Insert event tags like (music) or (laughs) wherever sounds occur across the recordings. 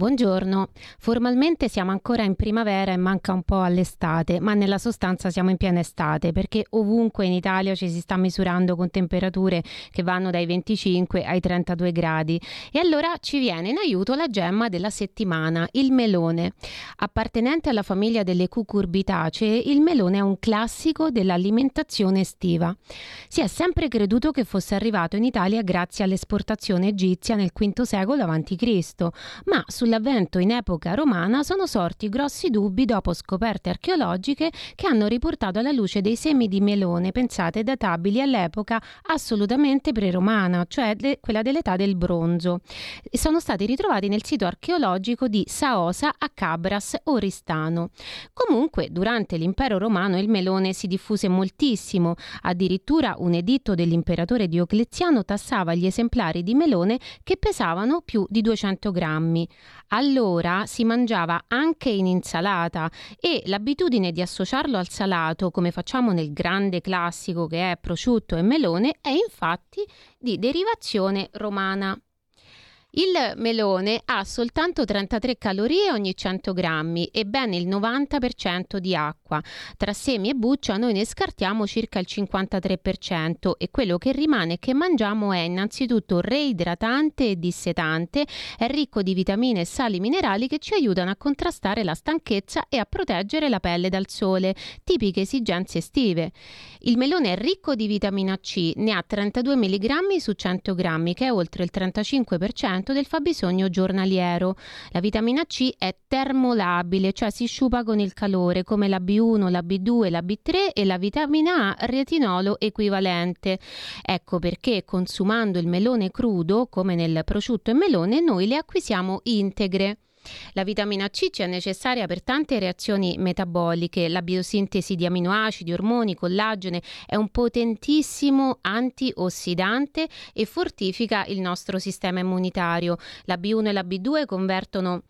Buongiorno, formalmente siamo ancora in primavera e manca un po' all'estate, ma nella sostanza siamo in piena estate perché ovunque in Italia ci si sta misurando con temperature che vanno dai 25 ai 32 gradi e allora ci viene in aiuto la gemma della settimana, il melone. Appartenente alla famiglia delle cucurbitacee, il melone è un classico dell'alimentazione estiva. Si è sempre creduto che fosse arrivato in Italia grazie all'esportazione egizia nel V secolo a.C., ma sulla sull'avvento in epoca romana sono sorti grossi dubbi dopo scoperte archeologiche che hanno riportato alla luce dei semi di melone pensate databili all'epoca assolutamente pre-romana, cioè de- quella dell'età del bronzo. Sono stati ritrovati nel sito archeologico di Saosa a Cabras, Oristano. Comunque, durante l'impero romano il melone si diffuse moltissimo, addirittura un editto dell'imperatore Diocleziano tassava gli esemplari di melone che pesavano più di 200 grammi allora si mangiava anche in insalata e l'abitudine di associarlo al salato, come facciamo nel grande classico che è prosciutto e melone, è infatti di derivazione romana. Il melone ha soltanto 33 calorie ogni 100 grammi e ben il 90% di acqua. Tra semi e buccia noi ne scartiamo circa il 53% e quello che rimane che mangiamo è innanzitutto reidratante e dissetante, è ricco di vitamine e sali minerali che ci aiutano a contrastare la stanchezza e a proteggere la pelle dal sole, tipiche esigenze estive. Il melone è ricco di vitamina C, ne ha 32 mg su 100 grammi, che è oltre il 35% del fabbisogno giornaliero. La vitamina C è termolabile, cioè si sciupa con il calore, come la B1, la B2, la B3 e la vitamina A retinolo equivalente. Ecco perché consumando il melone crudo, come nel prosciutto e melone, noi le acquisiamo integre. La vitamina C ci è necessaria per tante reazioni metaboliche, la biosintesi di aminoacidi, ormoni, collagene, è un potentissimo antiossidante e fortifica il nostro sistema immunitario. La B1 e la B2 convertono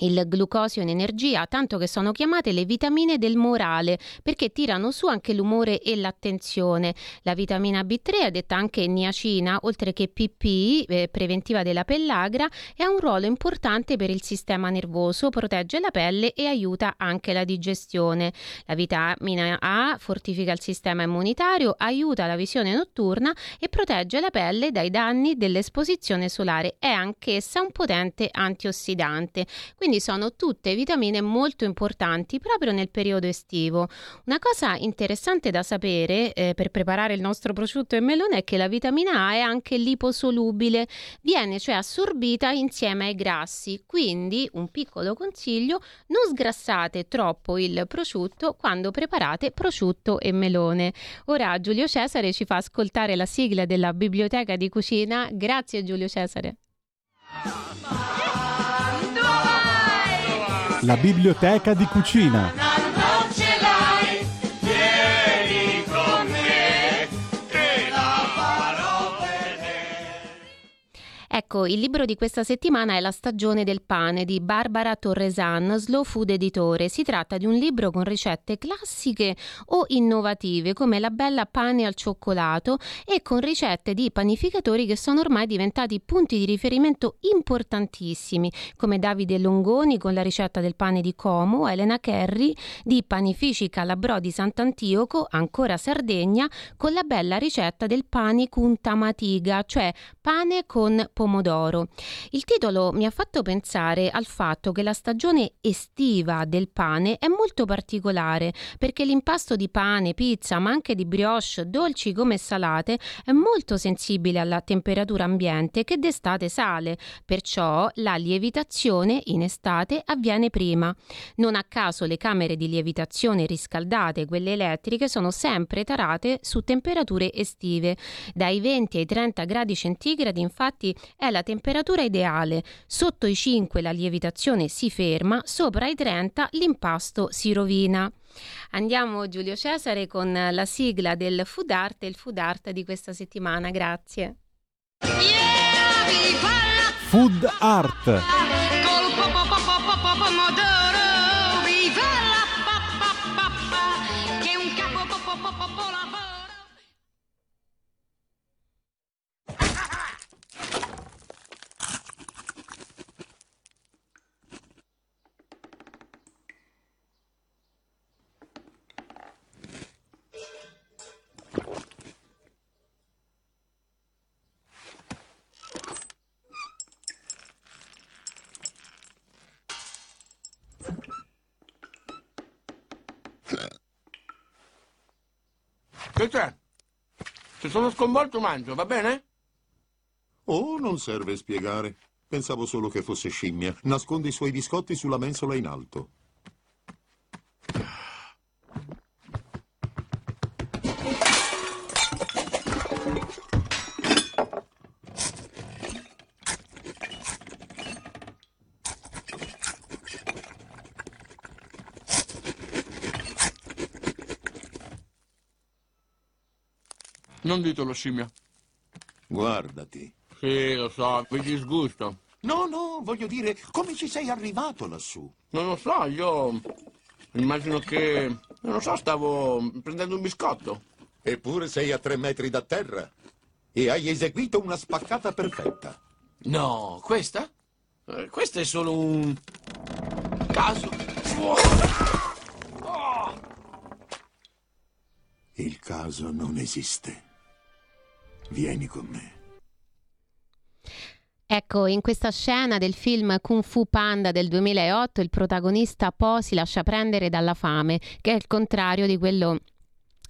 il glucosio in energia, tanto che sono chiamate le vitamine del morale, perché tirano su anche l'umore e l'attenzione. La vitamina B3 è detta anche niacina, oltre che PP, eh, preventiva della pellagra, ha un ruolo importante per il sistema nervoso, protegge la pelle e aiuta anche la digestione. La vitamina A fortifica il sistema immunitario, aiuta la visione notturna e protegge la pelle dai danni dell'esposizione solare. È anch'essa un potente antiossidante. Quindi sono tutte vitamine molto importanti proprio nel periodo estivo. Una cosa interessante da sapere eh, per preparare il nostro prosciutto e melone è che la vitamina A è anche liposolubile, viene cioè assorbita insieme ai grassi. Quindi un piccolo consiglio, non sgrassate troppo il prosciutto quando preparate prosciutto e melone. Ora Giulio Cesare ci fa ascoltare la sigla della biblioteca di cucina. Grazie Giulio Cesare. La biblioteca di cucina. Ecco, il libro di questa settimana è La stagione del pane di Barbara Torresan, Slow Food Editore. Si tratta di un libro con ricette classiche o innovative, come la bella pane al cioccolato, e con ricette di panificatori che sono ormai diventati punti di riferimento importantissimi, come Davide Longoni con la ricetta del pane di Como, Elena Kerry di Panifici Calabrò di Sant'Antioco, ancora Sardegna, con la bella ricetta del pane con tamatiga, cioè pane con pomodoro pomodoro. Il titolo mi ha fatto pensare al fatto che la stagione estiva del pane è molto particolare perché l'impasto di pane, pizza, ma anche di brioche, dolci come salate, è molto sensibile alla temperatura ambiente che d'estate sale, perciò la lievitazione in estate avviene prima. Non a caso le camere di lievitazione riscaldate, quelle elettriche, sono sempre tarate su temperature estive. Dai 20 ai 30 gradi centigradi infatti è la temperatura ideale. Sotto i 5 la lievitazione si ferma, sopra i 30 l'impasto si rovina. Andiamo Giulio Cesare con la sigla del Food Art e il Food Art di questa settimana. Grazie. Yeah, Food Art. Che c'è? Se sono sconvolto mangio, va bene? Oh, non serve spiegare. Pensavo solo che fosse scimmia. Nasconde i suoi biscotti sulla mensola in alto. Non ditelo, scimmia. Guardati. Sì, lo so, vi disgusto. No, no, voglio dire, come ci sei arrivato lassù? Non lo so, io immagino che... Non lo so, stavo prendendo un biscotto. Eppure sei a tre metri da terra e hai eseguito una spaccata perfetta. No, questa? Eh, questo è solo un... caso. Il caso non esiste. Vieni con me. Ecco, in questa scena del film Kung Fu Panda del 2008 il protagonista Po si lascia prendere dalla fame, che è il contrario di quello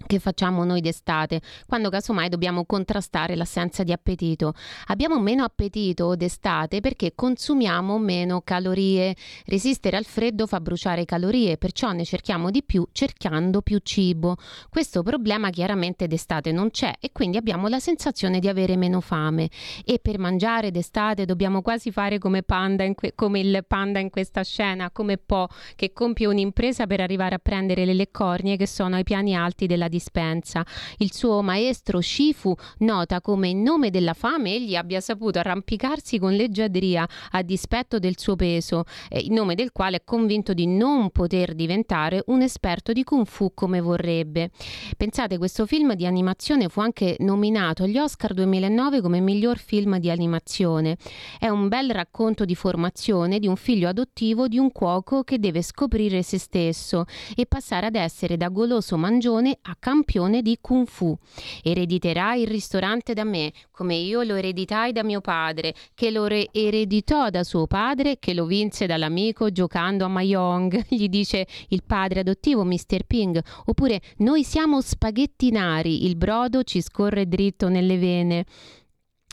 che facciamo noi d'estate, quando casomai dobbiamo contrastare l'assenza di appetito. Abbiamo meno appetito d'estate perché consumiamo meno calorie. Resistere al freddo fa bruciare calorie, perciò ne cerchiamo di più cercando più cibo. Questo problema chiaramente d'estate non c'è e quindi abbiamo la sensazione di avere meno fame. E per mangiare d'estate dobbiamo quasi fare come, que- come il panda in questa scena, come Po che compie un'impresa per arrivare a prendere le leccornie che sono ai piani alti della dispensa. Il suo maestro Shifu nota come in nome della fame egli abbia saputo arrampicarsi con leggiadria a dispetto del suo peso, eh, in nome del quale è convinto di non poter diventare un esperto di kung fu come vorrebbe. Pensate, questo film di animazione fu anche nominato agli Oscar 2009 come miglior film di animazione. È un bel racconto di formazione di un figlio adottivo di un cuoco che deve scoprire se stesso e passare ad essere da goloso mangione a campione di Kung Fu. Erediterai il ristorante da me, come io lo ereditai da mio padre, che lo re- ereditò da suo padre, che lo vinse dall'amico giocando a Mahjong, (laughs) gli dice il padre adottivo Mr. Ping, oppure noi siamo spaghettinari, il brodo ci scorre dritto nelle vene.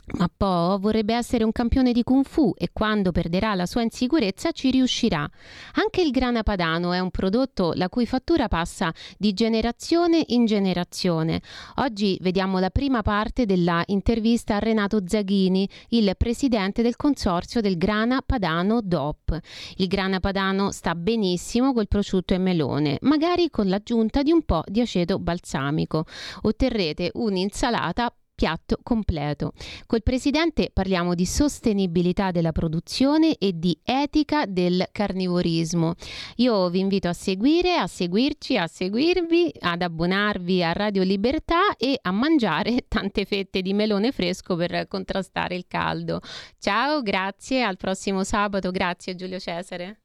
Ma Po vorrebbe essere un campione di Kung Fu e quando perderà la sua insicurezza ci riuscirà. Anche il grana padano è un prodotto la cui fattura passa di generazione in generazione. Oggi vediamo la prima parte della intervista a Renato Zaghini, il presidente del consorzio del grana padano DOP. Il grana padano sta benissimo col prosciutto e melone, magari con l'aggiunta di un po' di aceto balsamico. Otterrete un'insalata piatto completo. Col presidente parliamo di sostenibilità della produzione e di etica del carnivorismo. Io vi invito a seguire, a seguirci, a seguirvi, ad abbonarvi a Radio Libertà e a mangiare (laughs) tante fette di melone fresco per contrastare il caldo. Ciao, grazie, al prossimo sabato. Grazie Giulio Cesare.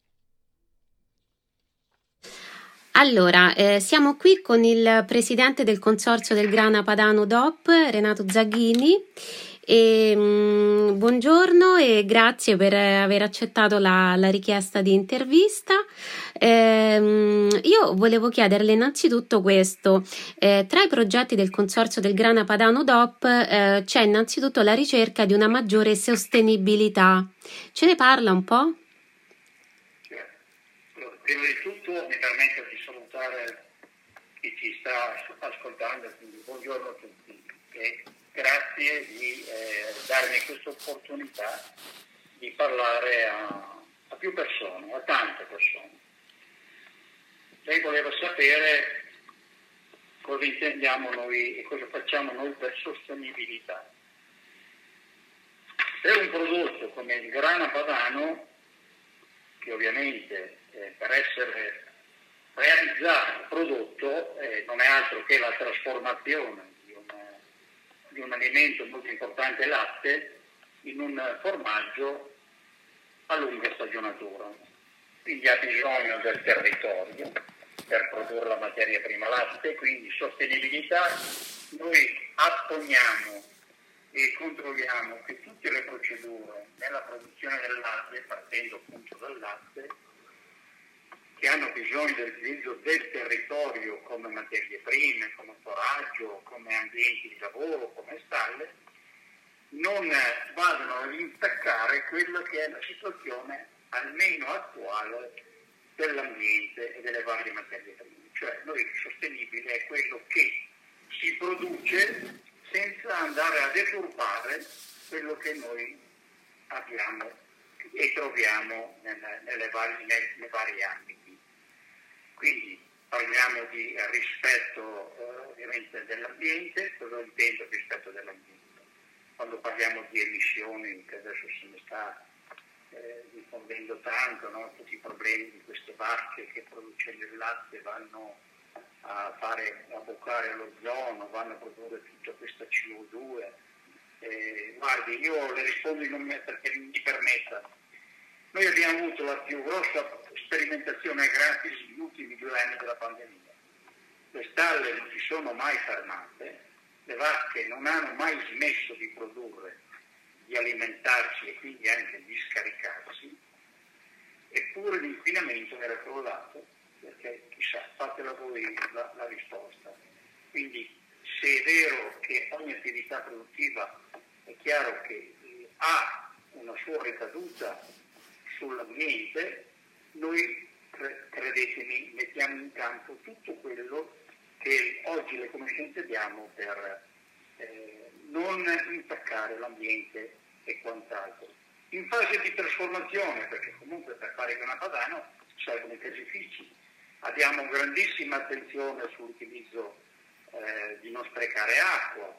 Allora, eh, siamo qui con il presidente del consorzio del Grana Padano DOP, Renato Zaghini. E, mh, mm, buongiorno e grazie per aver accettato la, la richiesta di intervista. Eh, io volevo chiederle innanzitutto questo: eh, tra i progetti del consorzio del Grana Padano DOP eh, c'è innanzitutto la ricerca di una maggiore sostenibilità. Ce ne parla un po'? Prima di tutto mi permetto di salutare chi ci sta ascoltando, quindi buongiorno a tutti e grazie di eh, darmi questa opportunità di parlare a, a più persone, a tante persone. Lei voleva sapere cosa intendiamo noi e cosa facciamo noi per sostenibilità. Se un prodotto come il grana padano, che ovviamente eh, per essere realizzato, prodotto, eh, non è altro che la trasformazione di un, di un alimento molto importante, latte, in un formaggio a lunga stagionatura. Quindi ha bisogno del territorio per produrre la materia prima latte, quindi sostenibilità. Noi apponiamo e controlliamo che tutte le procedure nella produzione del latte, partendo appunto dal latte, che hanno bisogno dell'utilizzo del territorio come materie prime, come foraggio, come ambienti di lavoro, come stalle, non vadano ad intaccare quella che è la situazione almeno attuale dell'ambiente e delle varie materie prime. Cioè noi sostenibile è quello che si produce senza andare a deturpare quello che noi abbiamo e troviamo nelle, nelle vari, nei, nei vari ambiti. Quindi parliamo di rispetto eh, ovviamente dell'ambiente, cosa intendo rispetto dell'ambiente? Quando parliamo di emissioni, che adesso se ne sta eh, diffondendo tanto, no? tutti i problemi di queste barche che producendo il latte vanno a fare a boccare l'ozono, vanno a produrre tutta questa CO2. Eh, guardi, io le rispondo in nome perché mi permetta. Noi abbiamo avuto la più grossa sperimentazione gratis negli ultimi due anni della pandemia. Le stalle non si sono mai fermate, le vacche non hanno mai smesso di produrre, di alimentarsi e quindi anche di scaricarsi, eppure l'inquinamento era crollato perché chissà, fatela voi la, la risposta. Quindi se è vero che ogni attività produttiva è chiaro che eh, ha una sua ricaduta sull'ambiente, noi credetemi mettiamo in campo tutto quello che oggi le conoscenze abbiamo per eh, non intaccare l'ambiente e quant'altro. In fase di trasformazione, perché comunque per fare grana padano servono i caseifici, Abbiamo grandissima attenzione sull'utilizzo eh, di non sprecare acqua,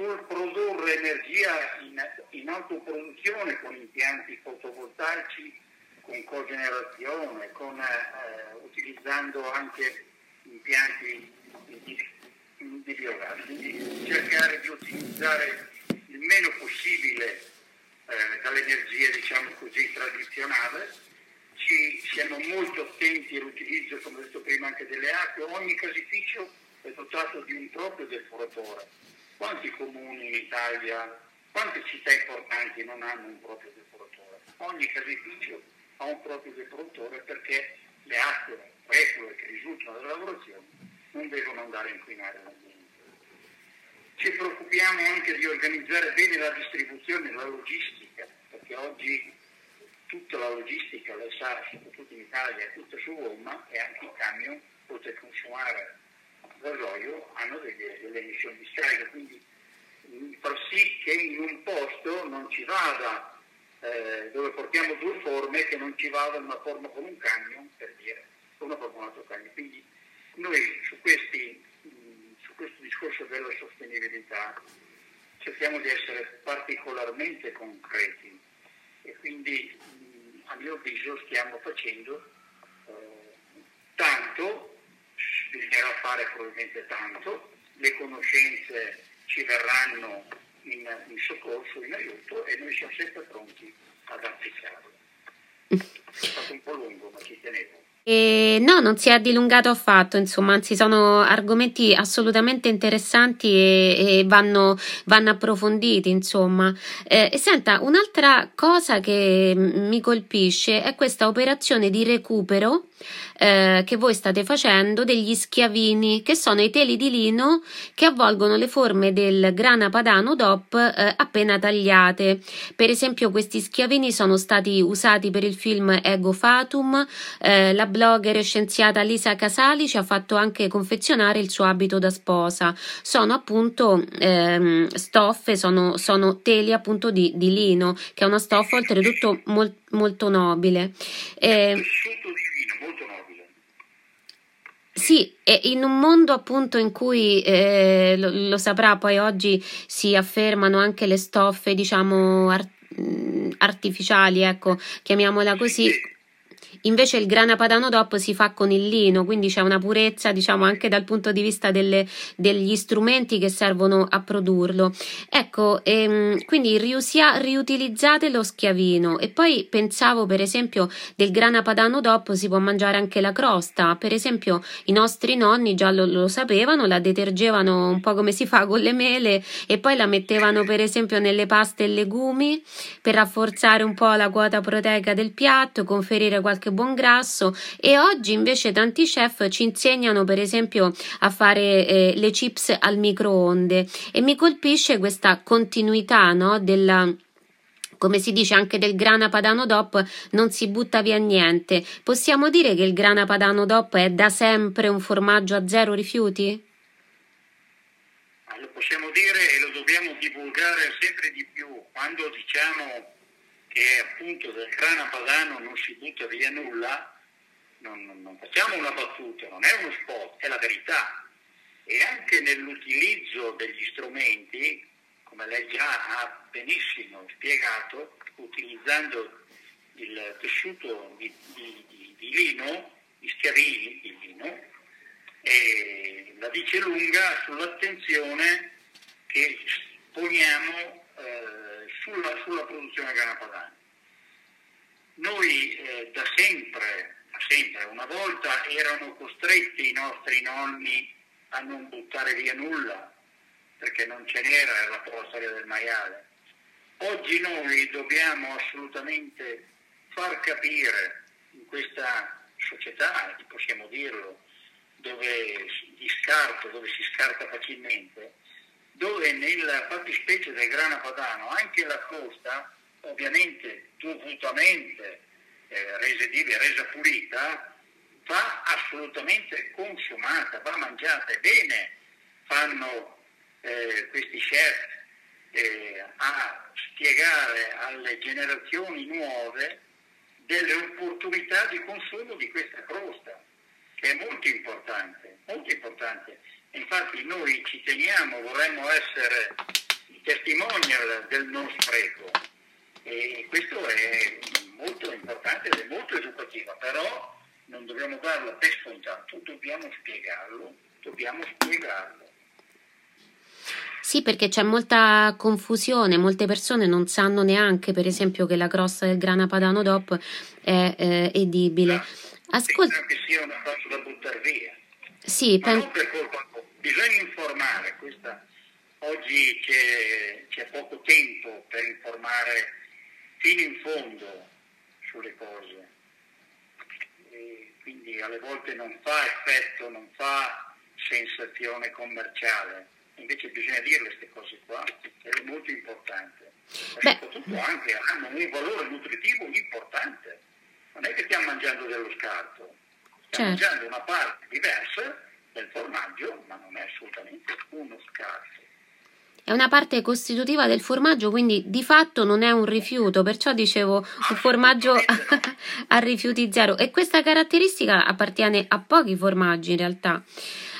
sul produrre energia in, in autoproduzione con impianti fotovoltaici, con cogenerazione, con, eh, utilizzando anche impianti di, di biogas. Quindi cercare di utilizzare il meno possibile eh, dall'energia diciamo così tradizionale ci siamo molto attenti all'utilizzo, come ho detto prima, anche delle acque. Ogni caseificio è dotato di un proprio depuratore. Quanti comuni in Italia, quante città importanti non hanno un proprio depuratore? Ogni caseificio ha un proprio depuratore perché le acque reflue che risultano dalle lavorazioni non devono andare a inquinare l'ambiente. Ci preoccupiamo anche di organizzare bene la distribuzione, la logistica, perché oggi tutta la logistica, lei sa, soprattutto in Italia, è tutta su gomma e anche i camion, a consumare gasolio, hanno delle, delle emissioni di scarica, quindi far sì che in un posto non ci vada, eh, dove portiamo due forme, che non ci vada una forma con un camion, per dire, una forma con un altro camion. Quindi noi su, questi, su questo discorso della sostenibilità cerchiamo di essere particolarmente concreti e quindi a mio avviso stiamo facendo eh, tanto, bisognerà fare probabilmente tanto, le conoscenze ci verranno in, in soccorso, in aiuto e noi siamo sempre pronti ad applicarle. È stato un po' lungo, ma ci tenevo. E no, non si è dilungato affatto, insomma, anzi sono argomenti assolutamente interessanti e, e vanno, vanno, approfonditi, insomma. Eh, e senta, un'altra cosa che mi colpisce è questa operazione di recupero eh, che voi state facendo degli schiavini, che sono i teli di lino che avvolgono le forme del grana padano DOP eh, appena tagliate. Per esempio, questi schiavini sono stati usati per il film Ego Fatum. Eh, la blogger e scienziata Lisa Casali ci ha fatto anche confezionare il suo abito da sposa. Sono appunto ehm, stoffe, sono, sono, teli appunto di, di, lino, che è una stoffa oltretutto mol, molto nobile. Eh, Sì, e in un mondo appunto in cui eh, lo, lo, saprà poi oggi si affermano anche le stoffe, diciamo, art- artificiali, ecco, chiamiamola così. Invece il grana padano DOP si fa con il lino, quindi c'è una purezza, diciamo, anche dal punto di vista delle, degli strumenti che servono a produrlo. Ecco, ehm, quindi riusia, riutilizzate lo schiavino e poi pensavo per esempio del grana padano DOP si può mangiare anche la crosta. Per esempio i nostri nonni già lo, lo sapevano, la detergevano un po' come si fa con le mele e poi la mettevano per esempio nelle paste e legumi per rafforzare un po' la quota proteica del piatto, conferire qualche qualche buon grasso e oggi invece tanti chef ci insegnano per esempio a fare eh, le chips al microonde e mi colpisce questa continuità no, della come si dice anche del grana padano DOP, non si butta via niente. Possiamo dire che il grana padano DOP è da sempre un formaggio a zero rifiuti? Lo possiamo dire e lo dobbiamo divulgare sempre di più. Quando diciamo che appunto del grana padano non si butta via nulla, non, non, non facciamo una battuta, non è uno spot, è la verità. E anche nell'utilizzo degli strumenti, come lei già ha benissimo spiegato, utilizzando il tessuto di, di, di, di lino, gli schiavini di lino, e la dice lunga sull'attenzione che poniamo eh, sulla, sulla produzione grana padana. Noi eh, da sempre, da sempre, una volta erano costretti i nostri nonni a non buttare via nulla, perché non ce n'era la storia del maiale. Oggi noi dobbiamo assolutamente far capire in questa società, possiamo dirlo, dove, di scarto, dove si scarta facilmente, dove nella fattispecie del grana padano anche la costa, ovviamente dovutamente eh, resa viva resa pulita, va assolutamente consumata, va mangiata e bene fanno eh, questi chef eh, a spiegare alle generazioni nuove delle opportunità di consumo di questa crosta, che è molto importante, molto importante. Infatti noi ci teniamo, vorremmo essere testimonial del non spreco e questo è molto importante ed è molto educativa, però non dobbiamo darlo per scontato, dobbiamo spiegarlo, dobbiamo spiegarlo. Sì, perché c'è molta confusione, molte persone non sanno neanche, per esempio, che la crosta del grana padano DOP è eh, edibile. Ascolta... che sia una cosa da buttare via. Sì, pen... non per colpa bisogna informare, questa, oggi c'è, c'è, poco tempo per informare fino in fondo sulle cose, e quindi alle volte non fa effetto, non fa sensazione commerciale, invece bisogna dire queste cose qua, è molto importante. Ma soprattutto anche hanno un valore nutritivo importante. Non è che stiamo mangiando dello scarto, stiamo certo. mangiando una parte diversa del formaggio, ma non è assolutamente scarto. È una parte costitutiva del formaggio, quindi di fatto non è un rifiuto, perciò dicevo un formaggio (laughs) a, a rifiuti zero. E questa caratteristica appartiene a pochi formaggi in realtà.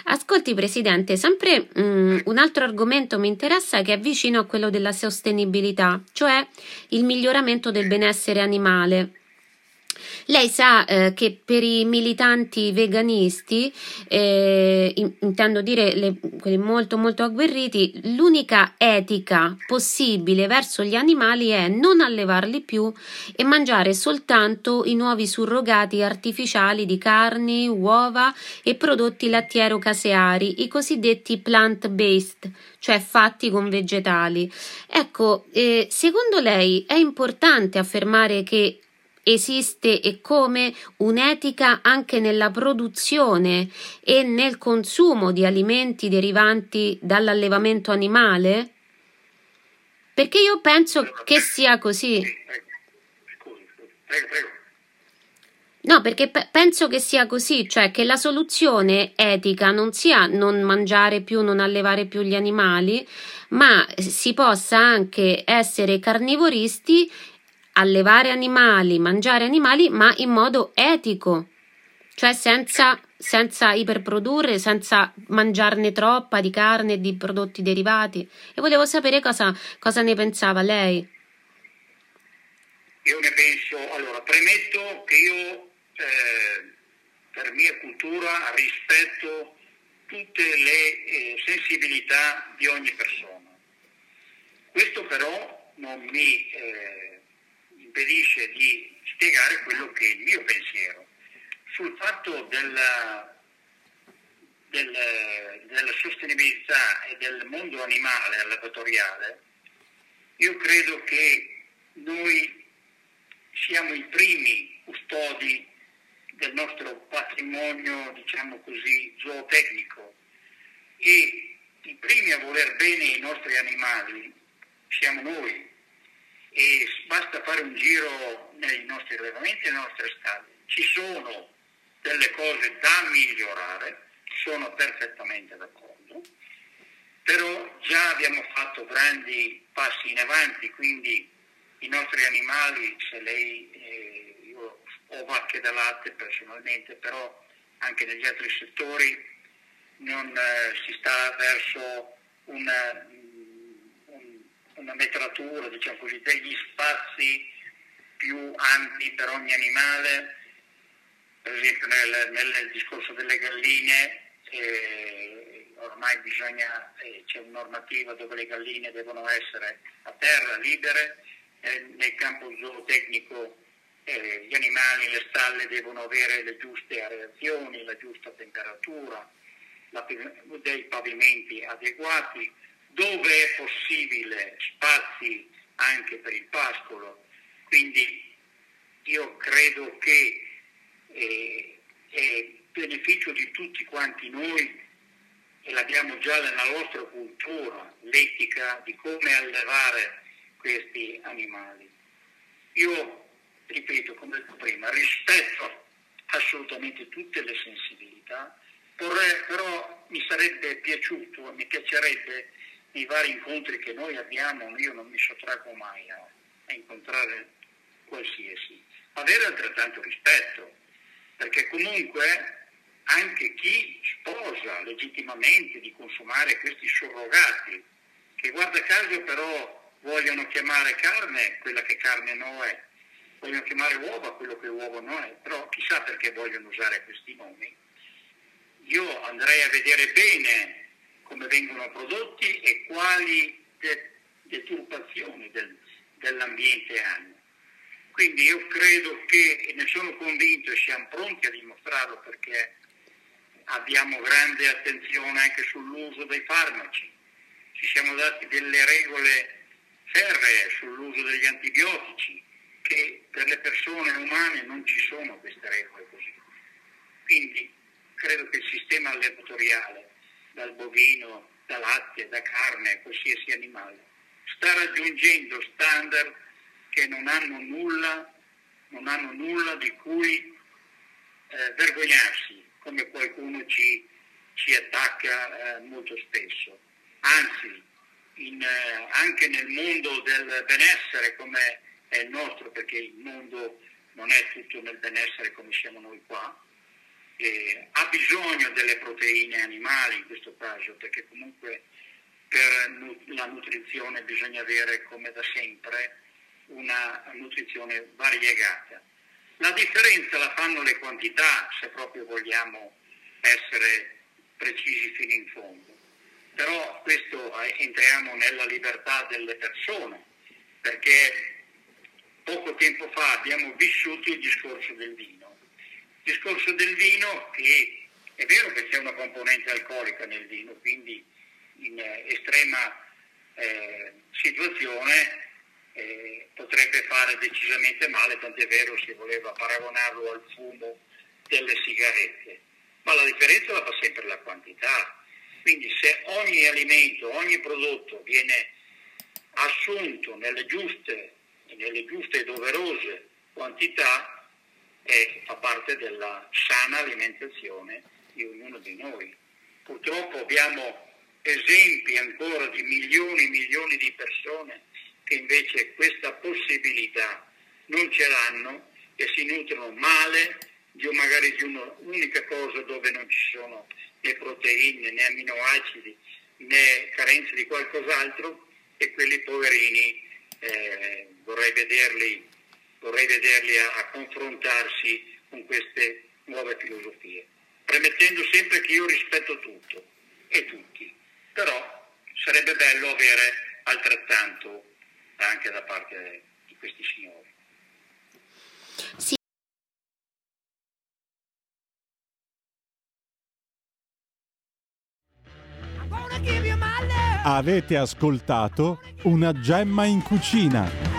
Ascolti Presidente, sempre um, un altro argomento mi interessa che è vicino a quello della sostenibilità, cioè il miglioramento del benessere animale. Lei sa eh, che per i militanti veganisti, eh, in, intendo dire le, quelli molto molto agguerriti, l'unica etica possibile verso gli animali è non allevarli più e mangiare soltanto i nuovi surrogati artificiali di carni, uova e prodotti lattiero-caseari, i cosiddetti plant-based, cioè fatti con vegetali. Ecco, eh, secondo lei è importante affermare che esiste e come un'etica anche nella produzione e nel consumo di alimenti derivanti dall'allevamento animale? Perché io penso che sia così. No, perché pe- penso che sia così, cioè che la soluzione etica non sia non mangiare più, non allevare più gli animali, ma si possa anche essere carnivoristi allevare animali, mangiare animali, ma in modo etico, cioè senza senza iperprodurre, senza mangiarne troppa di carne e di prodotti derivati. E volevo sapere cosa, cosa ne pensava lei. Io ne penso, allora, premetto che io eh, per mia cultura rispetto tutte le eh, sensibilità di ogni persona. Questo però non mi eh, impedisce di spiegare quello che è il mio pensiero sul fatto della, del, della sostenibilità e del mondo animale allevatoriale. Io credo che noi siamo i primi custodi del nostro patrimonio, diciamo così, zootecnico e i primi a voler bene i nostri animali siamo noi e basta fare un giro nei nostri allevamenti e nelle nostre stalle. Ci sono delle cose da migliorare, sono perfettamente d'accordo, però già abbiamo fatto grandi passi in avanti, quindi i nostri animali, se lei, eh, io ho vacche da latte personalmente, però anche negli altri settori non eh, si sta verso una, un, una metratura, diciamo così, degli spazi più ampi per ogni animale. Per esempio nel, nel discorso delle galline eh, ormai bisogna, eh, c'è una normativa dove le galline devono essere a terra, libere, eh, nel campo zootecnico eh, gli animali, le stalle devono avere le giuste areazioni, la giusta temperatura, la, dei pavimenti adeguati, dove è possibile spazi anche per il pascolo. Quindi io credo che è, è beneficio di tutti quanti noi e l'abbiamo già nella nostra cultura, l'etica di come allevare questi animali. Io, ripeto, come detto prima, rispetto assolutamente tutte le sensibilità, però mi sarebbe piaciuto, mi piacerebbe nei vari incontri che noi abbiamo, io non mi sottraggo mai a, a incontrare qualsiasi, avere altrettanto rispetto perché comunque anche chi sposa legittimamente di consumare questi surrogati, che guarda caso però vogliono chiamare carne quella che carne non è, vogliono chiamare uova quello che uovo non è, però chissà perché vogliono usare questi nomi. Io andrei a vedere bene come vengono prodotti e quali deturpazioni del, dell'ambiente hanno. Quindi io credo che, e ne sono convinto e siamo pronti a dimostrarlo perché abbiamo grande attenzione anche sull'uso dei farmaci, ci siamo dati delle regole ferree sull'uso degli antibiotici, che per le persone umane non ci sono queste regole così. Quindi credo che il sistema allevatoriale, dal bovino, da latte, da carne, qualsiasi animale, sta raggiungendo standard che non hanno nulla, non hanno nulla di cui eh, vergognarsi, come qualcuno ci, ci attacca eh, molto spesso. Anzi, in, eh, anche nel mondo del benessere come è il nostro, perché il mondo non è tutto nel benessere come siamo noi qua, ha bisogno delle proteine animali in questo caso, perché comunque per la nutrizione bisogna avere come da sempre una nutrizione variegata. La differenza la fanno le quantità, se proprio vogliamo essere precisi fino in fondo. Però questo eh, entriamo nella libertà delle persone, perché poco tempo fa abbiamo vissuto il discorso del vino. Discorso del vino che è vero che c'è una componente alcolica nel vino, quindi in eh, estrema eh, situazione eh, potrebbe fare decisamente male, tant'è vero se voleva paragonarlo al fumo delle sigarette. Ma la differenza la fa sempre la quantità. Quindi se ogni alimento, ogni prodotto viene assunto nelle giuste, nelle giuste e doverose quantità, eh, fa parte della sana alimentazione di ognuno di noi. Purtroppo abbiamo esempi ancora di milioni e milioni di persone che invece questa possibilità non ce l'hanno e si nutrono male di magari di un'unica cosa dove non ci sono né proteine né aminoacidi né carenze di qualcos'altro e quelli poverini eh, vorrei vederli, vorrei vederli a, a confrontarsi con queste nuove filosofie, premettendo sempre che io rispetto tutto e tutti, però sarebbe bello avere altrettanto anche da parte di questi signori. Sì. Avete ascoltato una gemma in cucina